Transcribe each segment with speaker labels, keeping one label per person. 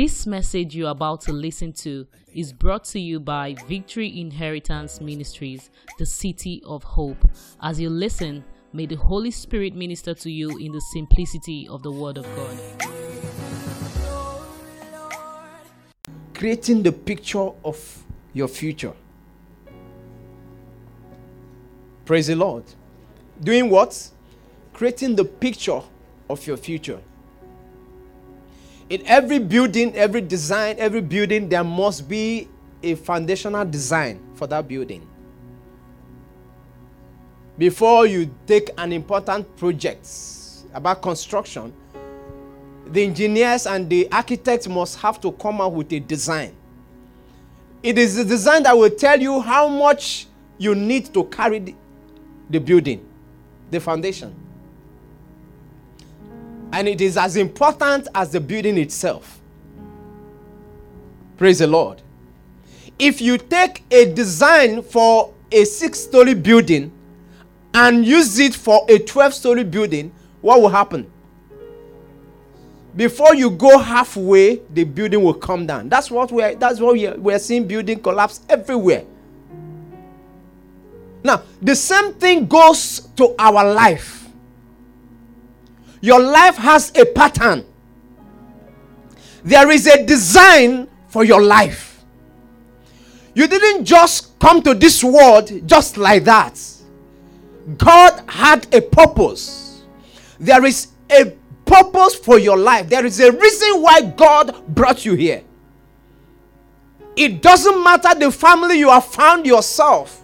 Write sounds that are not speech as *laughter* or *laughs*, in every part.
Speaker 1: This message you're about to listen to is brought to you by Victory Inheritance Ministries, the City of Hope. As you listen, may the Holy Spirit minister to you in the simplicity of the Word of God.
Speaker 2: Creating the picture of your future. Praise the Lord. Doing what? Creating the picture of your future. In every building, every design, every building, there must be a foundational design for that building. Before you take an important project about construction, the engineers and the architects must have to come up with a design. It is the design that will tell you how much you need to carry the, the building, the foundation. And it is as important as the building itself. Praise the Lord. If you take a design for a six story building and use it for a 12 story building, what will happen? Before you go halfway, the building will come down. That's what we're that's what we're, we're seeing building collapse everywhere. Now, the same thing goes to our life. Your life has a pattern. There is a design for your life. You didn't just come to this world just like that. God had a purpose. There is a purpose for your life. There is a reason why God brought you here. It doesn't matter the family you have found yourself.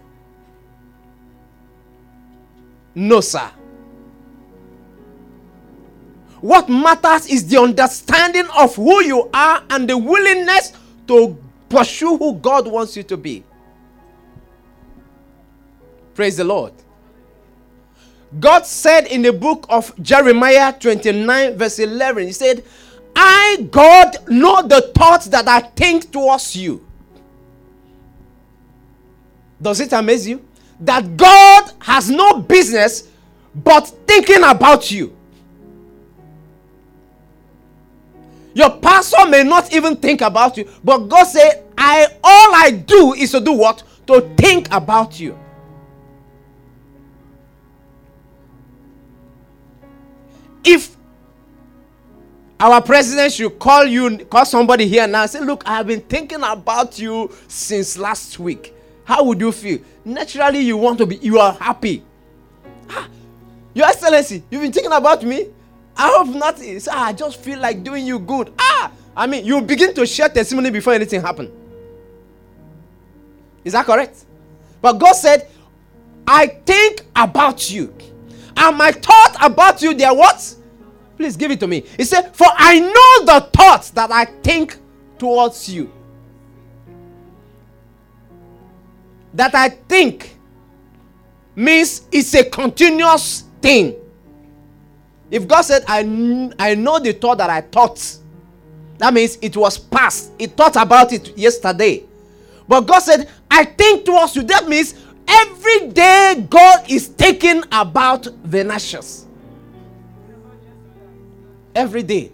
Speaker 2: No, sir. What matters is the understanding of who you are and the willingness to pursue who God wants you to be. Praise the Lord. God said in the book of Jeremiah 29, verse 11, He said, I, God, know the thoughts that I think towards you. Does it amaze you? That God has no business but thinking about you. Your pastor may not even think about you, but God said, I all I do is to do what? To think about you. If our president should call you, call somebody here now, and say, Look, I have been thinking about you since last week. How would you feel? Naturally, you want to be, you are happy. Ah, Your Excellency, you've been thinking about me? I hope not. Say, ah, I just feel like doing you good. Ah, I mean, you begin to share testimony before anything happen. Is that correct? But God said, I think about you. And my thought about you, they are what? Please give it to me. He said, For I know the thoughts that I think towards you. That I think means it's a continuous thing. If God said, I, I know the thought that I thought, that means it was past. He thought about it yesterday. But God said, I think towards you. That means every day God is thinking about the nations. Every day.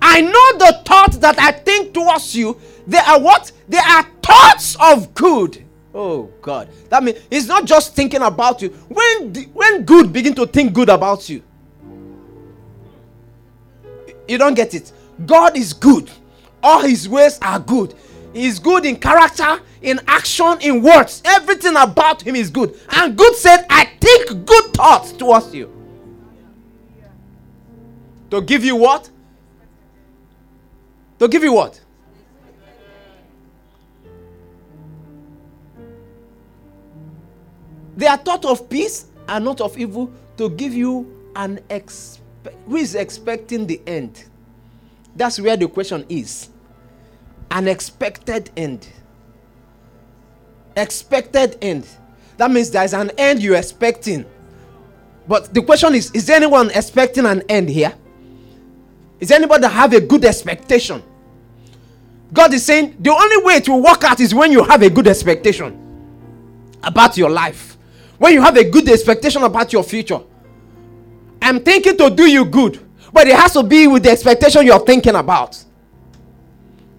Speaker 2: I know the thoughts that I think towards you. They are what? They are thoughts of good Oh God. That means he's not just thinking about you. When when good begin to think good about you. You don't get it. God is good. All his ways are good. He's good in character, in action, in words. Everything about him is good. And good said, I think good thoughts towards you. To give you what? To give you what? They are thought of peace and not of evil to give you an expect. Who is expecting the end? That's where the question is. An expected end. Expected end. That means there is an end you're expecting. But the question is is anyone expecting an end here? Is anybody that have a good expectation? God is saying the only way to work out is when you have a good expectation about your life when you have a good expectation about your future, I'm thinking to do you good. But it has to be with the expectation you're thinking about.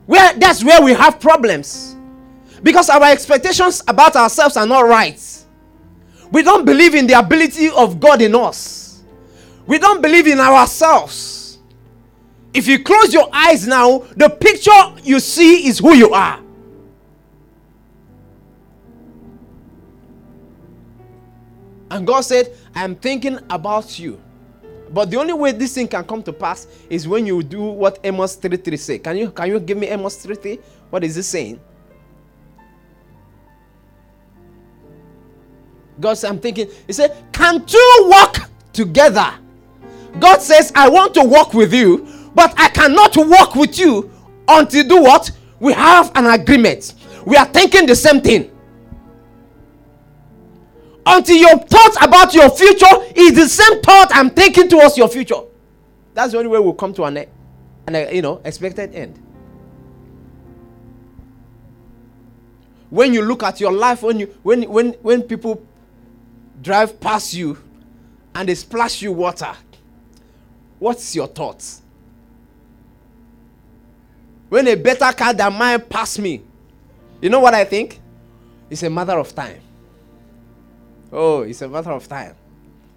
Speaker 2: Where that's where we have problems. Because our expectations about ourselves are not right. We don't believe in the ability of God in us. We don't believe in ourselves. If you close your eyes now, the picture you see is who you are. And God said, I am thinking about you. But the only way this thing can come to pass is when you do what Amos 3:3 say. Can you can you give me Amos 3:3? What is it saying? God said, I'm thinking, He said, Can two walk together? God says, I want to walk with you, but I cannot walk with you until do what? We have an agreement. We are thinking the same thing until your thoughts about your future is the same thought I'm thinking towards your future. That's the only way we'll come to an, an you know expected end. When you look at your life, when you when when when people drive past you and they splash you water, what's your thoughts? When a better car than mine pass me, you know what I think? It's a matter of time. Oh, it's a matter of time.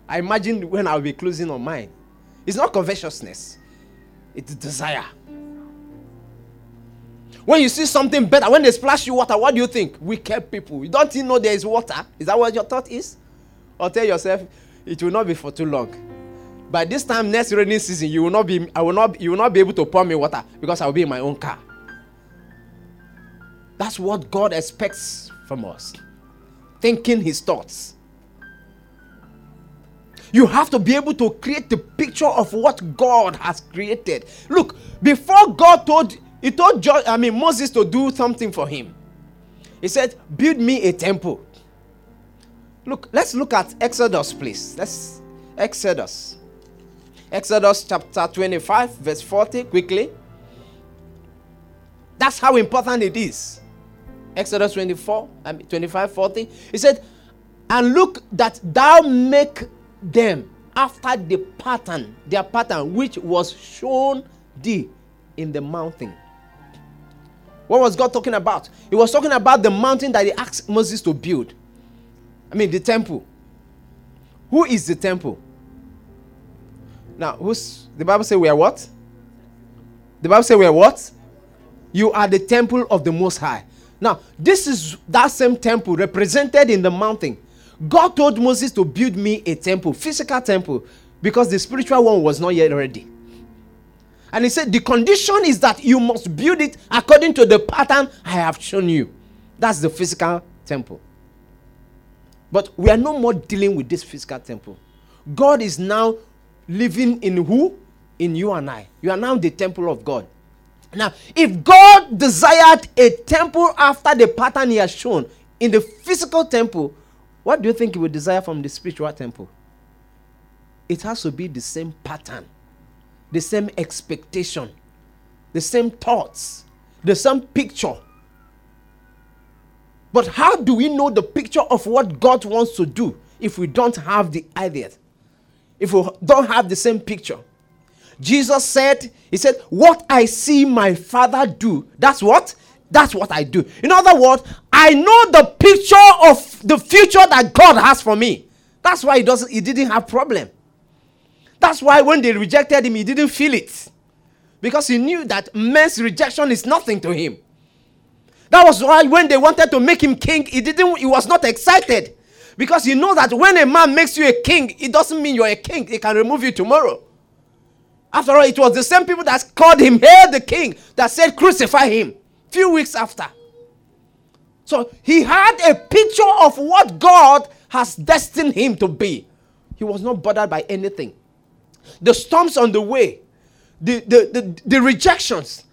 Speaker 2: I imagine when I'll be closing on mine. It's not covetousness, it's desire. When you see something better, when they splash you water, what do you think? Wicked people. You don't even know there is water. Is that what your thought is? Or tell yourself, it will not be for too long. By this time next rainy season, you will not be I will not you will not be able to pour me water because I will be in my own car. That's what God expects from us. Thinking his thoughts. You have to be able to create the picture of what God has created. Look, before God told he told John, I mean Moses to do something for him. He said, "Build me a temple." Look, let's look at Exodus, please. Let's Exodus. Exodus chapter 25, verse 40, quickly. That's how important it is. Exodus 24, I mean 25, 40. He said, And look that thou make them after the pattern, their pattern, which was shown thee in the mountain. What was God talking about? He was talking about the mountain that he asked Moses to build. I mean, the temple. Who is the temple? Now, who's the Bible say we are what? The Bible say we are what? You are the temple of the Most High. Now, this is that same temple represented in the mountain God told Moses to build me a temple, physical temple, because the spiritual one was not yet ready. And he said, The condition is that you must build it according to the pattern I have shown you. That's the physical temple. But we are no more dealing with this physical temple. God is now living in who? In you and I. You are now the temple of God. Now, if God desired a temple after the pattern He has shown in the physical temple, what do you think he would desire from the spiritual temple? It has to be the same pattern, the same expectation, the same thoughts, the same picture. But how do we know the picture of what God wants to do if we don't have the idea? If we don't have the same picture? Jesus said, He said, What I see my Father do, that's what? That's what I do. In other words, I know the picture of the future that God has for me. That's why he doesn't he didn't have problem. That's why when they rejected him, he didn't feel it. Because he knew that men's rejection is nothing to him. That was why when they wanted to make him king, he didn't he was not excited. Because he know that when a man makes you a king, it doesn't mean you're a king. He can remove you tomorrow. After all, it was the same people that called him Hail the King that said, Crucify him few weeks after. So he had a picture of what God has destined him to be. He was not bothered by anything. The storms on the way, the, the, the, the rejections,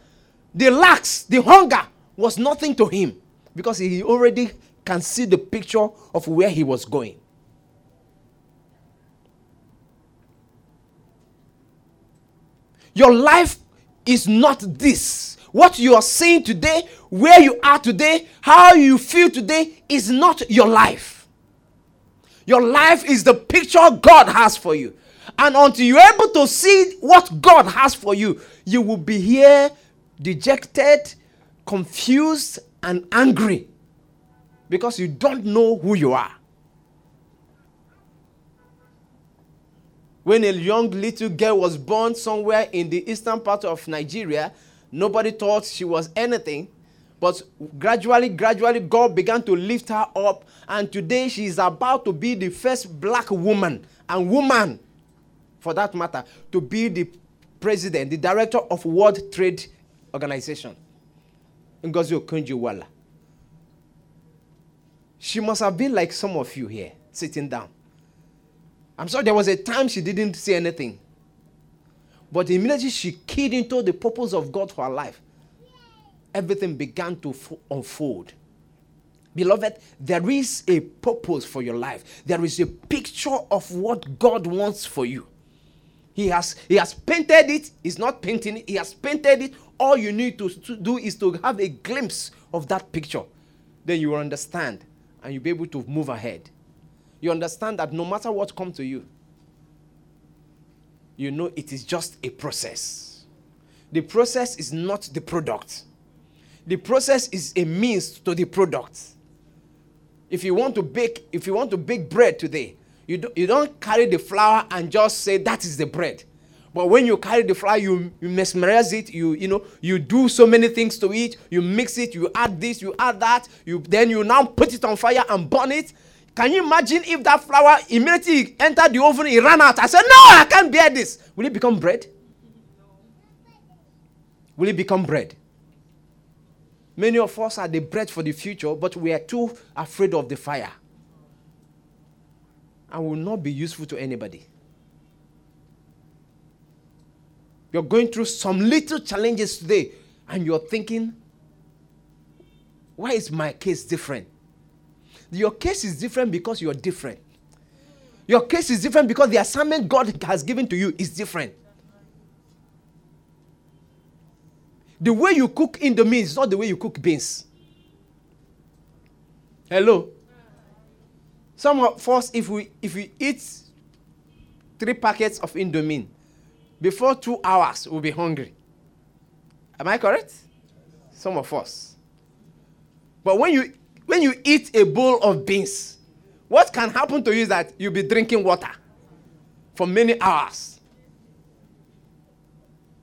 Speaker 2: the lacks, the hunger was nothing to him because he already can see the picture of where he was going. Your life is not this. What you are seeing today, where you are today, how you feel today is not your life. Your life is the picture God has for you. And until you're able to see what God has for you, you will be here dejected, confused, and angry because you don't know who you are. When a young little girl was born somewhere in the eastern part of Nigeria, nobody thought she was anything. But gradually, gradually, God began to lift her up. And today, she is about to be the first black woman and woman, for that matter, to be the president, the director of World Trade Organization. Ngozi Okonjo-Iweala. She must have been like some of you here, sitting down. I'm sorry, there was a time she didn't say anything. But immediately she keyed into the purpose of God for her life, everything began to unfold. Beloved, there is a purpose for your life. There is a picture of what God wants for you. He has he has painted it. He's not painting it. He has painted it. All you need to, to do is to have a glimpse of that picture. Then you will understand and you'll be able to move ahead. You understand that no matter what comes to you, you know it is just a process. The process is not the product. The process is a means to the product. If you want to bake, if you want to bake bread today, you, do, you don't carry the flour and just say that is the bread. But when you carry the flour, you, you mesmerize it, you you know, you do so many things to it, you mix it, you add this, you add that, you then you now put it on fire and burn it. Can you imagine if that flour immediately entered the oven, it ran out? I said, No, I can't bear this. Will it become bread? Will it become bread? Many of us are the bread for the future, but we are too afraid of the fire and will not be useful to anybody. You're going through some little challenges today, and you're thinking, why is my case different? Your case is different because you're different. Your case is different because the assignment God has given to you is different. The way you cook indomie is not the way you cook beans. Hello? Some of us, if we if we eat three packets of indomie, before two hours we'll be hungry. Am I correct? Some of us. But when you when you eat a bowl of beans, what can happen to you is that you'll be drinking water for many hours.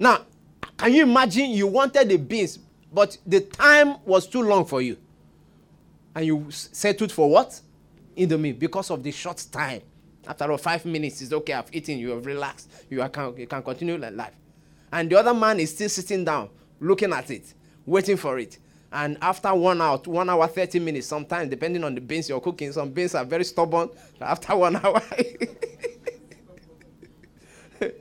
Speaker 2: Now, can you imagine you wanted the beans, but the time was too long for you? And you settled for what? Indomie because of the short time. After all, five minutes is okay. I've eaten. You have relaxed. You, can, you can continue life. And the other man is still sitting down, looking at it, waiting for it. And after one hour, one hour, 30 minutes, sometimes, depending on the beans you're cooking, some beans are very stubborn. *laughs* After one hour, *laughs*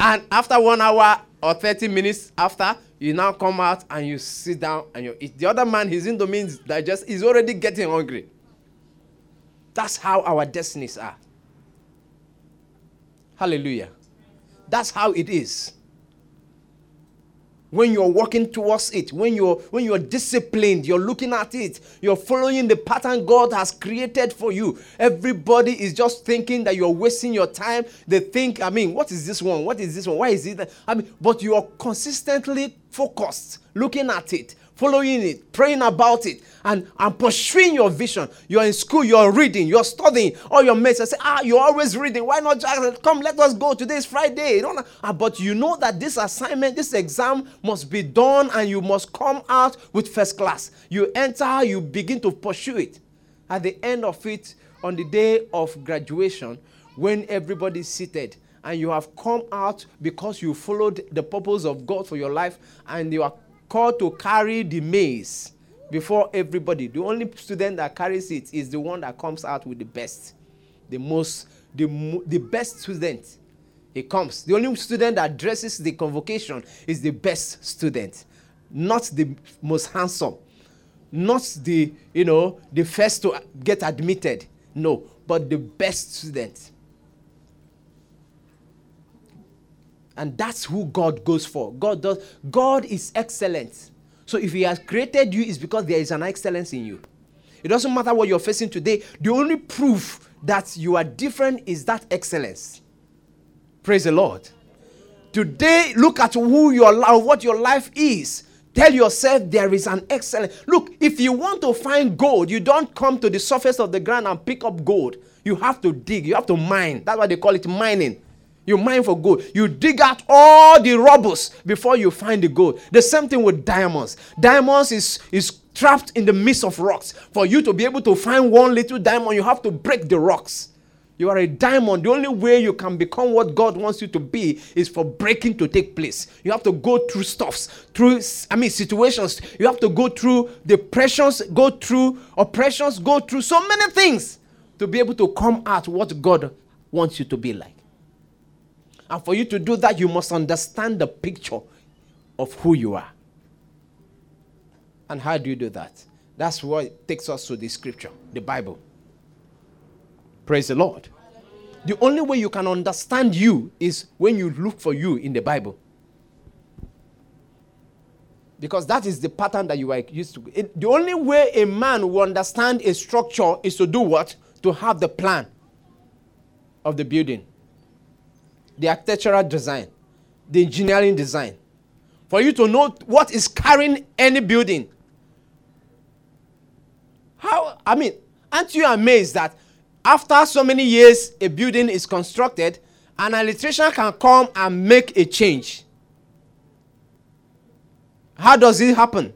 Speaker 2: and after one hour or 30 minutes after, you now come out and you sit down and you eat. The other man, he's in the means digest, he's already getting hungry. That's how our destinies are. Hallelujah. That's how it is. When you're working towards it, when you're when you're disciplined, you're looking at it, you're following the pattern God has created for you. Everybody is just thinking that you're wasting your time. They think, I mean, what is this one? What is this one? Why is it that? I mean, but you are consistently focused, looking at it, following it, praying about it, and, and pursuing your vision. You're in school, you're reading, you're studying. All your mates say, Ah, you're always reading. Why not just come? Let us go. Today is Friday. You don't ah, but you know that this assignment, this exam must be done, and you must come out with first class. You enter, you begin to pursue it. At the end of it, on the day of graduation, when everybody is seated, and you have come out because you followed the purpose of God for your life and you are called to carry the maize before everybody. The only student that carries it is the one that comes out with the best, the most, the, the best student. He comes. The only student that dresses the convocation is the best student, not the most handsome, not the you know the first to get admitted. No, but the best student. And that's who God goes for. God does. God is excellent. So if He has created you, it's because there is an excellence in you. It doesn't matter what you're facing today. The only proof that you are different is that excellence. Praise the Lord. Today, look at who your what your life is. Tell yourself there is an excellent. Look, if you want to find gold, you don't come to the surface of the ground and pick up gold. You have to dig, you have to mine. That's why they call it mining. You mine for gold. You dig out all the rubbles before you find the gold. The same thing with diamonds. Diamonds is, is trapped in the midst of rocks. For you to be able to find one little diamond, you have to break the rocks. You are a diamond. The only way you can become what God wants you to be is for breaking to take place. You have to go through stuffs, through I mean situations. You have to go through depressions, go through oppressions, go through so many things to be able to come out what God wants you to be like. And for you to do that, you must understand the picture of who you are. And how do you do that? That's what takes us to the scripture, the Bible. Praise the Lord. The only way you can understand you is when you look for you in the Bible. Because that is the pattern that you are used to. It, the only way a man will understand a structure is to do what? To have the plan of the building, the architectural design, the engineering design. For you to know what is carrying any building. How, I mean, aren't you amazed that after so many years a building is constructed, an electrician can come and make a change. How does it happen?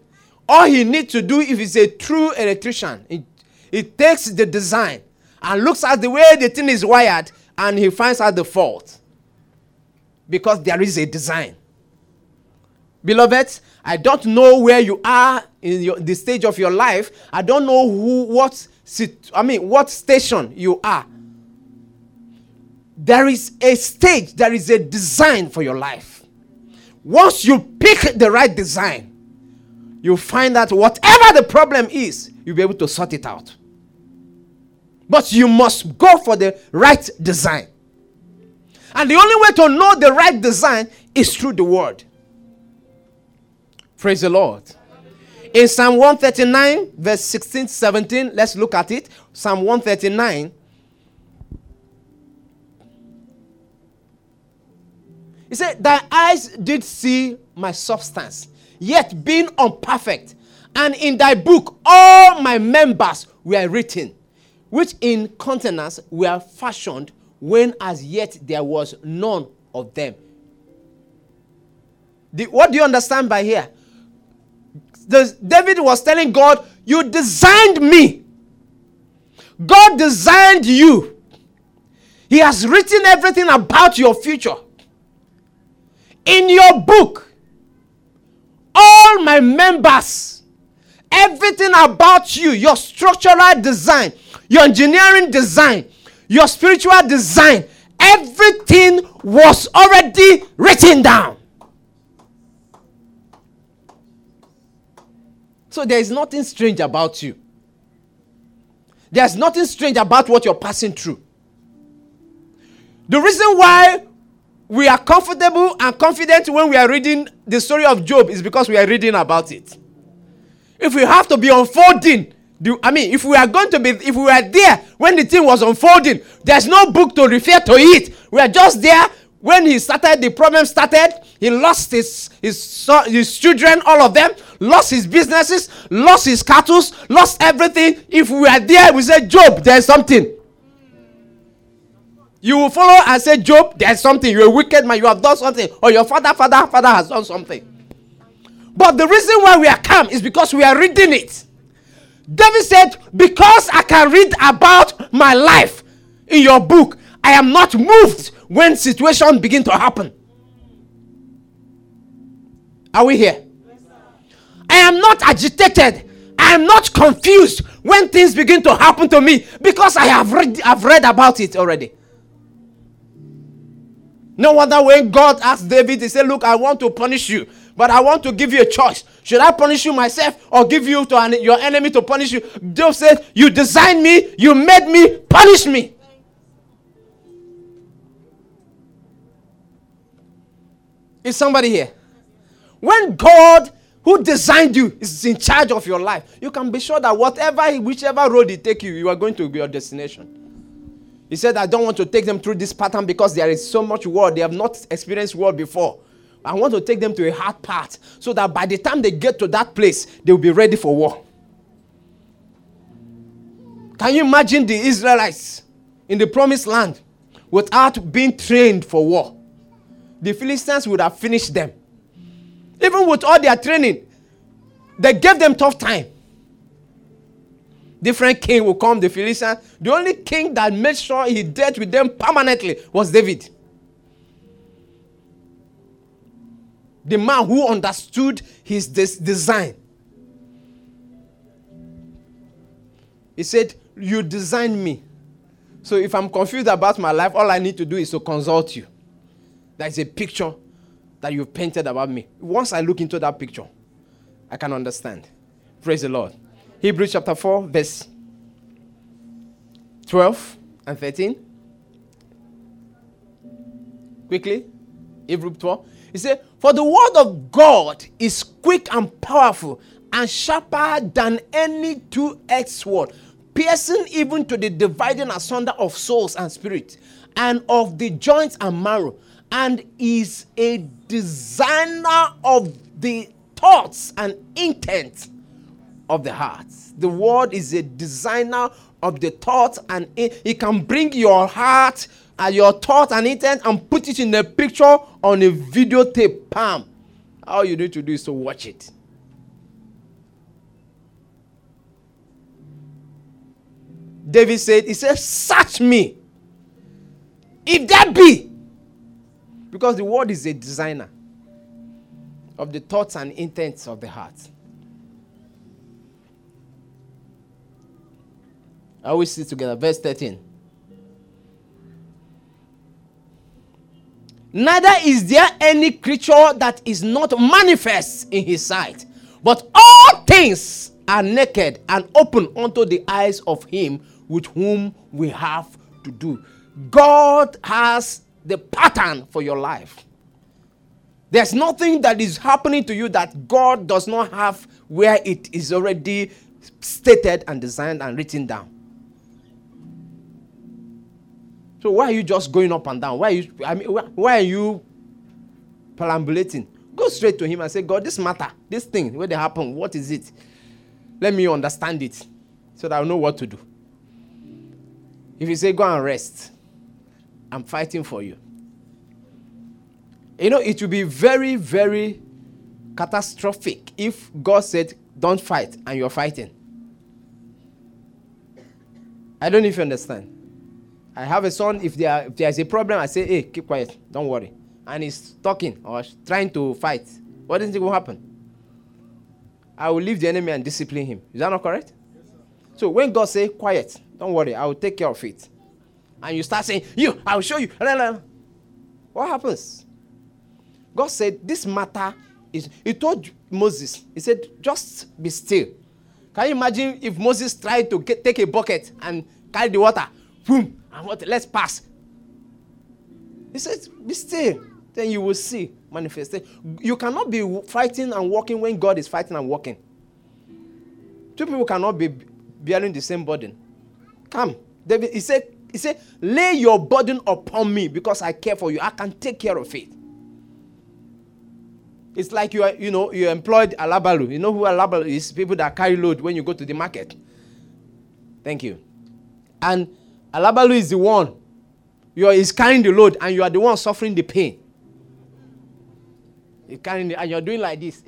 Speaker 2: All he needs to do if he's a true electrician, he takes the design and looks at the way the thing is wired and he finds out the fault. Because there is a design. Beloved, I don't know where you are in your, the stage of your life. I don't know who, what I mean, what station you are. There is a stage, there is a design for your life. Once you pick the right design, you find that whatever the problem is, you'll be able to sort it out. But you must go for the right design. And the only way to know the right design is through the word. Praise the Lord. In Psalm 139, verse 16 17, let's look at it. Psalm 139. He said, Thy eyes did see my substance, yet being unperfect, and in thy book all my members were written, which in countenance were fashioned, when as yet there was none of them. The, what do you understand by here? the, David was telling God, You designed me. God designed you. He has written everything about your future. In your book, all my members, everything about you, your structural design, your engineering design, your spiritual design, everything was already written down. So there is nothing strange about you. There's nothing strange about what you're passing through. The reason why we are comfortable and confident when we are reading the story of Job is because we are reading about it. If we have to be unfolding, do, I mean, if we are going to be, if we were there when the thing was unfolding, there's no book to refer to it. We are just there when he started, the problem started. He lost his, his, his children, all of them, lost his businesses, lost his cattle, lost everything. If we are there, we say, Job, there's something. You will follow and say, Job, there's something. You're a wicked man. You have done something. Or your father, father, father has done something. But the reason why we are calm is because we are reading it. David said, Because I can read about my life in your book, I am not moved when situations begin to happen. Are we here? I am not agitated. I am not confused when things begin to happen to me because I have read, I've read about it already. No wonder when God asked David, He said, Look, I want to punish you, but I want to give you a choice. Should I punish you myself or give you to an, your enemy to punish you? Job said, You designed me, you made me, punish me. Is somebody here? When God, who designed you, is in charge of your life, you can be sure that whatever, whichever road he take you, you are going to your destination. He said, I don't want to take them through this pattern because there is so much war. They have not experienced war before. I want to take them to a hard path so that by the time they get to that place, they will be ready for war. Can you imagine the Israelites in the promised land without being trained for war? The Philistines would have finished them. Even with all their training, they gave them tough time. Different king will come, the Philistines. The only king that made sure he dealt with them permanently was David. The man who understood his des- design. He said, You designed me. So if I'm confused about my life, all I need to do is to consult you. There is a picture that you've painted about me. Once I look into that picture, I can understand. Praise the Lord. Hebrews chapter 4, verse 12 and 13. Quickly. Hebrews 12. He said, For the word of God is quick and powerful and sharper than any two edged sword, piercing even to the dividing asunder of souls and spirit, and of the joints and marrow, and is a designer of the thoughts and intent of the heart. The word is a designer of the thoughts, and it, it can bring your heart and your thought and intent and put it in a picture on a videotape. Palm. All you need to do is to watch it. David said, He said, Search me. If that be. Because the word is a designer of the thoughts and intents of the heart. I always sit together. Verse 13. Neither is there any creature that is not manifest in his sight, but all things are naked and open unto the eyes of him with whom we have to do. God has the pattern for your life. There's nothing that is happening to you that God does not have where it is already stated and designed and written down. So why are you just going up and down? Why are you I mean why are you perambulating? Go straight to him and say, God, this matter, this thing, where they happen, what is it? Let me understand it so that I know what to do. If you say, go and rest, I'm fighting for you. You know, it will be very, very catastrophic if God said, don't fight, and you're fighting. I don't know if you understand. I have a son, if, there, if there's a problem, I say, hey, keep quiet, don't worry. And he's talking or trying to fight. What do you think will happen? I will leave the enemy and discipline him. Is that not correct? Yes, so when God say quiet, don't worry, I will take care of it. And you start saying, You, I will show you. What happens? God said, This matter is, He told Moses, He said, Just be still. Can you imagine if Moses tried to get, take a bucket and carry the water? Boom, what? Let's pass. He says, Be still. Then you will see manifestation. You cannot be fighting and walking when God is fighting and walking. Two people cannot be bearing the same burden. Come. David, he said, he said, lay your burden upon me because I care for you. I can take care of it. It's like you are, you know, you employed alabalu. You know who alabalu is? People that carry load when you go to the market. Thank you. And alabalu is the one. You are is carrying the load, and you are the one suffering the pain. You carrying the, and you're doing like this.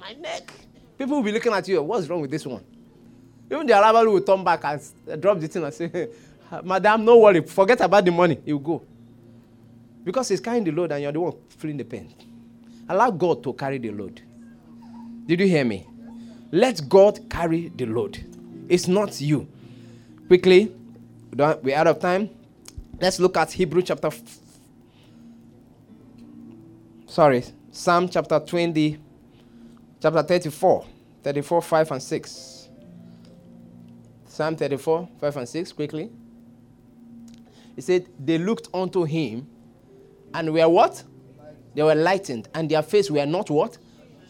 Speaker 2: My neck. People will be looking at you. What's wrong with this one? Even the alabalu will turn back and uh, drop the thing and say, Madam, no worry. Forget about the money. He'll go. Because he's carrying the load and you're the one feeling the pain. Allow God to carry the load. Did you hear me? Let God carry the load. It's not you. Quickly, we're out of time. Let's look at Hebrew chapter. F- Sorry, Psalm chapter 20, chapter 34, 34, 5 and 6. Psalm 34, 5 and 6, quickly. He said, They looked unto him and were what? They were lightened, and their face were not what?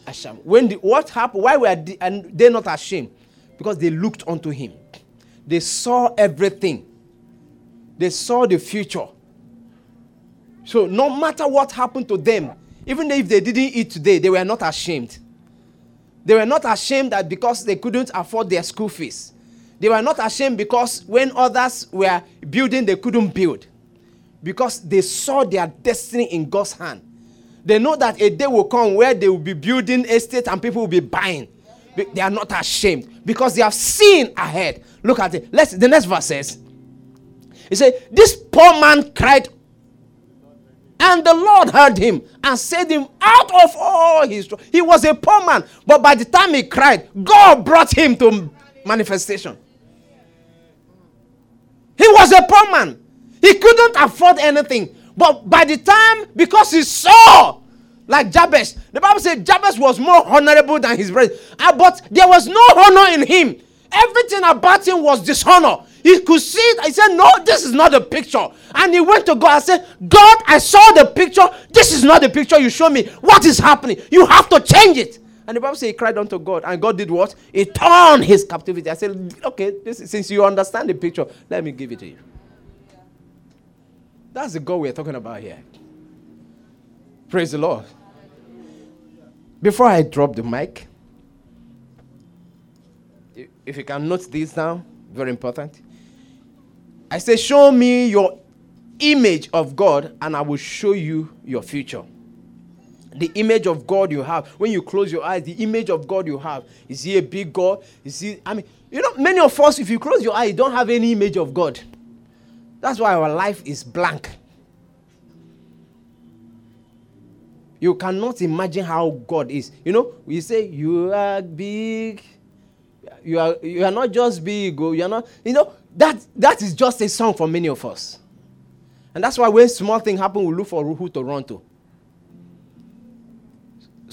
Speaker 2: Ashamed. When the, what happened? Why were they, and they not ashamed? Because they looked unto him. They saw everything. They saw the future. So no matter what happened to them, even if they didn't eat today, they were not ashamed. They were not ashamed that because they couldn't afford their school fees. They were not ashamed because when others were building, they couldn't build. Because they saw their destiny in God's hand. They know that a day will come where they will be building estates and people will be buying. They are not ashamed because they have seen ahead. Look at it. Let's the next verse says. He said, This poor man cried and the Lord heard him and saved him out of all his trouble. He was a poor man, but by the time he cried, God brought him to manifestation. He was a poor man. He couldn't afford anything. But by the time, because he saw, like Jabez, the Bible said Jabez was more honorable than his brother. Uh, but there was no honor in him. Everything about him was dishonor. He could see it. He said, No, this is not a picture. And he went to God and said, God, I saw the picture. This is not the picture you show me. What is happening? You have to change it. And the Bible says he cried unto God. And God did what? He turned his captivity. I said, Okay, this, since you understand the picture, let me give it to you. That's the God we're talking about here. Praise the Lord. Before I drop the mic, if you can note this down, very important. I say, Show me your image of God, and I will show you your future. The image of God you have. When you close your eyes, the image of God you have. Is he a big God? Is he, I mean, you know, many of us, if you close your eyes, you don't have any image of God. That's why our life is blank. You cannot imagine how God is. You know, we say, You are big. You are, you are not just big. Oh, you are not, you know, that, that is just a song for many of us. And that's why when small thing happen, we look for who to run to.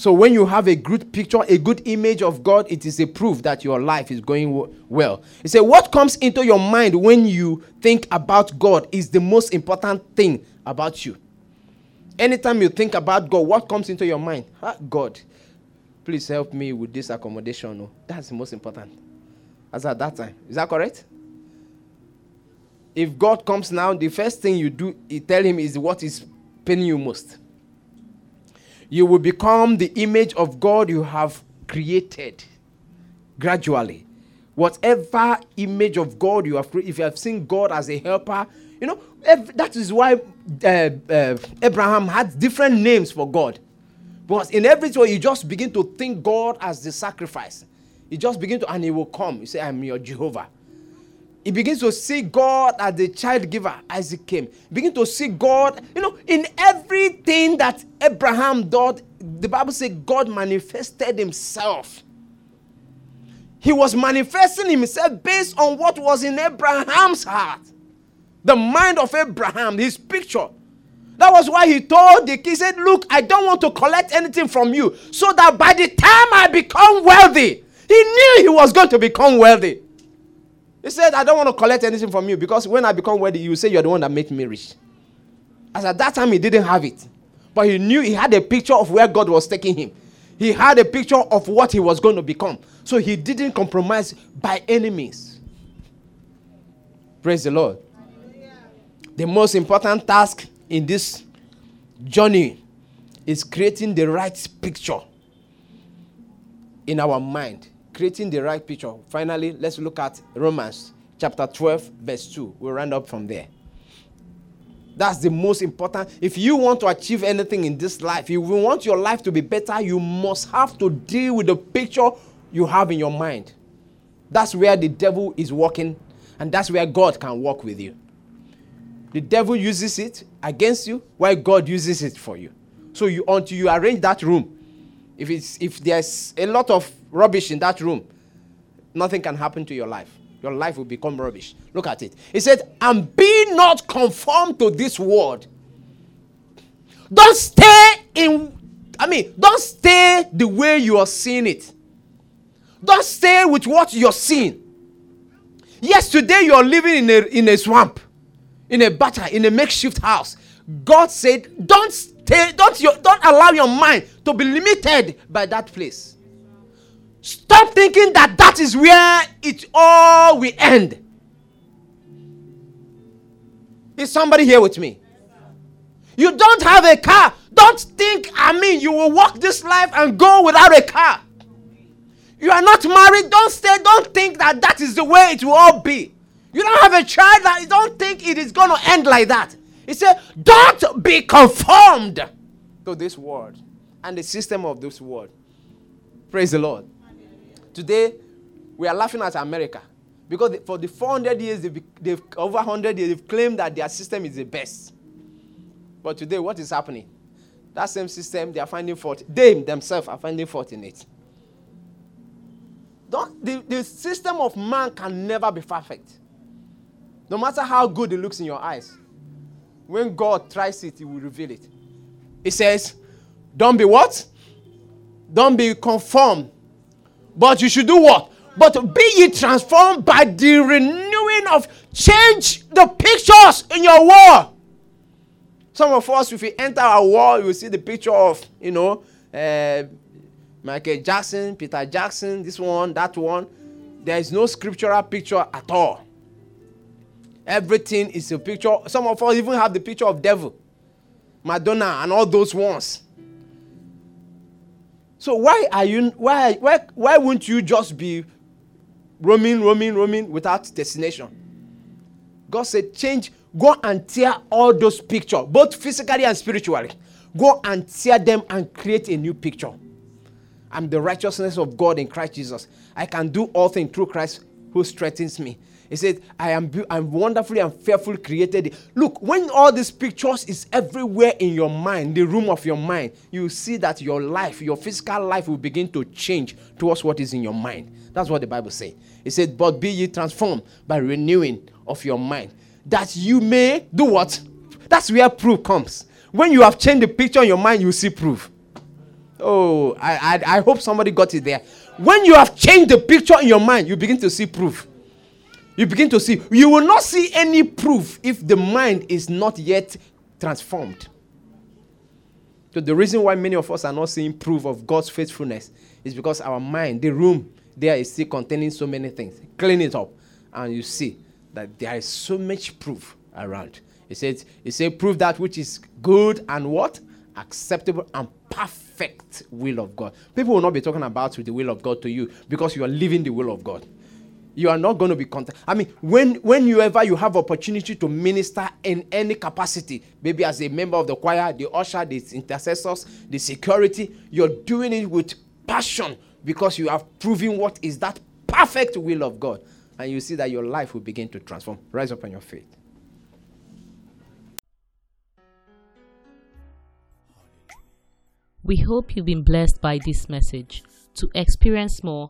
Speaker 2: So when you have a good picture, a good image of God, it is a proof that your life is going well. He said, what comes into your mind when you think about God is the most important thing about you. Anytime you think about God, what comes into your mind? Ah, God, please help me with this accommodation. No, that's the most important. As at that time. Is that correct? If God comes now, the first thing you do, you tell him is what is paining you most. You will become the image of God you have created gradually. Whatever image of God you have created, if you have seen God as a helper, you know, that is why uh, uh, Abraham had different names for God. Because in every way, you just begin to think God as the sacrifice. You just begin to, and he will come. You say, I'm your Jehovah he begins to see God as the child giver as he came. Begin to see God, you know, in everything that Abraham did, the Bible says God manifested himself. He was manifesting himself based on what was in Abraham's heart. The mind of Abraham, his picture. That was why he told the king, said, Look, I don't want to collect anything from you, so that by the time I become wealthy, he knew he was going to become wealthy. He said, I don't want to collect anything from you because when I become wealthy, you say you're the one that made me rich. As at that time, he didn't have it. But he knew he had a picture of where God was taking him. He had a picture of what he was going to become. So he didn't compromise by any means. Praise the Lord. The most important task in this journey is creating the right picture in our mind creating the right picture. Finally, let's look at Romans chapter 12, verse 2. We'll round up from there. That's the most important. If you want to achieve anything in this life, if you want your life to be better, you must have to deal with the picture you have in your mind. That's where the devil is working, and that's where God can work with you. The devil uses it against you, while God uses it for you. So you until you arrange that room, if it's if there's a lot of rubbish in that room, nothing can happen to your life. Your life will become rubbish. Look at it. He said, And be not conformed to this world. Don't stay in, I mean, don't stay the way you are seeing it. Don't stay with what you're seeing. Yes, today you're living in a, in a swamp, in a butter, in a makeshift house. God said, Don't stay, don't, don't allow your mind to be limited by that place. Stop thinking that that is where it all will end. Is somebody here with me? You don't have a car. Don't think, I mean, you will walk this life and go without a car. You are not married. Don't stay. Don't think that that is the way it will all be. You don't have a child. That, don't think it is going to end like that. He said, Don't be conformed to this world and the system of this world. Praise the Lord. Today, we are laughing at America because for the 400 years, they've, they've over 100 years, they've claimed that their system is the best. But today, what is happening? That same system, they are finding fault. They themselves are finding fault in it. Don't, the, the system of man can never be perfect. No matter how good it looks in your eyes. When God tries it, He will reveal it. He says, Don't be what? Don't be conformed. But you should do what? But be ye transformed by the renewing of change the pictures in your wall. Some of us, if we enter our wall, you will see the picture of, you know, uh, Michael Jackson, Peter Jackson, this one, that one. There is no scriptural picture at all. Everything is a picture. Some of us even have the picture of devil, Madonna, and all those ones. So why are you why why why won't you just be roaming, roaming, roaming without destination? God said, change, go and tear all those pictures, both physically and spiritually. Go and tear them and create a new picture. I'm the righteousness of God in Christ Jesus. I can do all things through Christ who strengthens me. He said, I am I'm wonderfully and fearfully created. Look, when all these pictures is everywhere in your mind, the room of your mind, you see that your life, your physical life will begin to change towards what is in your mind. That's what the Bible says. It said, But be ye transformed by renewing of your mind, that you may do what? That's where proof comes. When you have changed the picture in your mind, you see proof. Oh, I, I, I hope somebody got it there. When you have changed the picture in your mind, you begin to see proof you begin to see. You will not see any proof if the mind is not yet transformed. So, the reason why many of us are not seeing proof of God's faithfulness is because our mind, the room there is still containing so many things. Clean it up, and you see that there is so much proof around. It says, it says, prove that which is good and what? Acceptable and perfect will of God. People will not be talking about the will of God to you because you are living the will of God you are not going to be content. I mean, when when you ever you have opportunity to minister in any capacity, maybe as a member of the choir, the usher, the intercessors, the security, you're doing it with passion because you have proven what is that perfect will of God, and you see that your life will begin to transform. Rise up on your feet.
Speaker 1: We hope you've been blessed by this message. To experience more